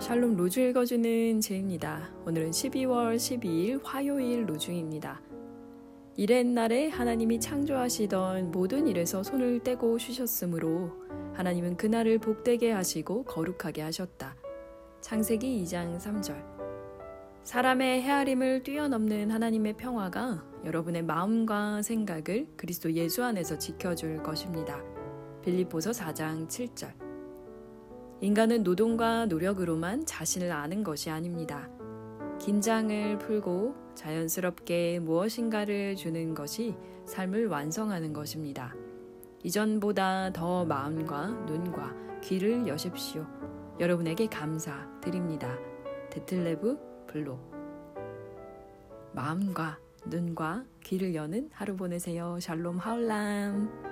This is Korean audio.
샬롬 로주 읽어주는 제입니다. 오늘은 12월 12일 화요일 로중입니다. 이랜날에 하나님이 창조하시던 모든 일에서 손을 떼고 쉬셨으므로 하나님은 그날을 복되게 하시고 거룩하게 하셨다. 창세기 2장 3절. 사람의 헤아림을 뛰어넘는 하나님의 평화가 여러분의 마음과 생각을 그리스도 예수 안에서 지켜줄 것입니다. 빌립보서 4장 7절. 인간은 노동과 노력으로만 자신을 아는 것이 아닙니다. 긴장을 풀고 자연스럽게 무엇인가를 주는 것이 삶을 완성하는 것입니다. 이전보다 더 마음과 눈과 귀를 여십시오. 여러분에게 감사드립니다. 데틀레브 블록 마음과 눈과 귀를 여는 하루 보내세요. 샬롬 하울람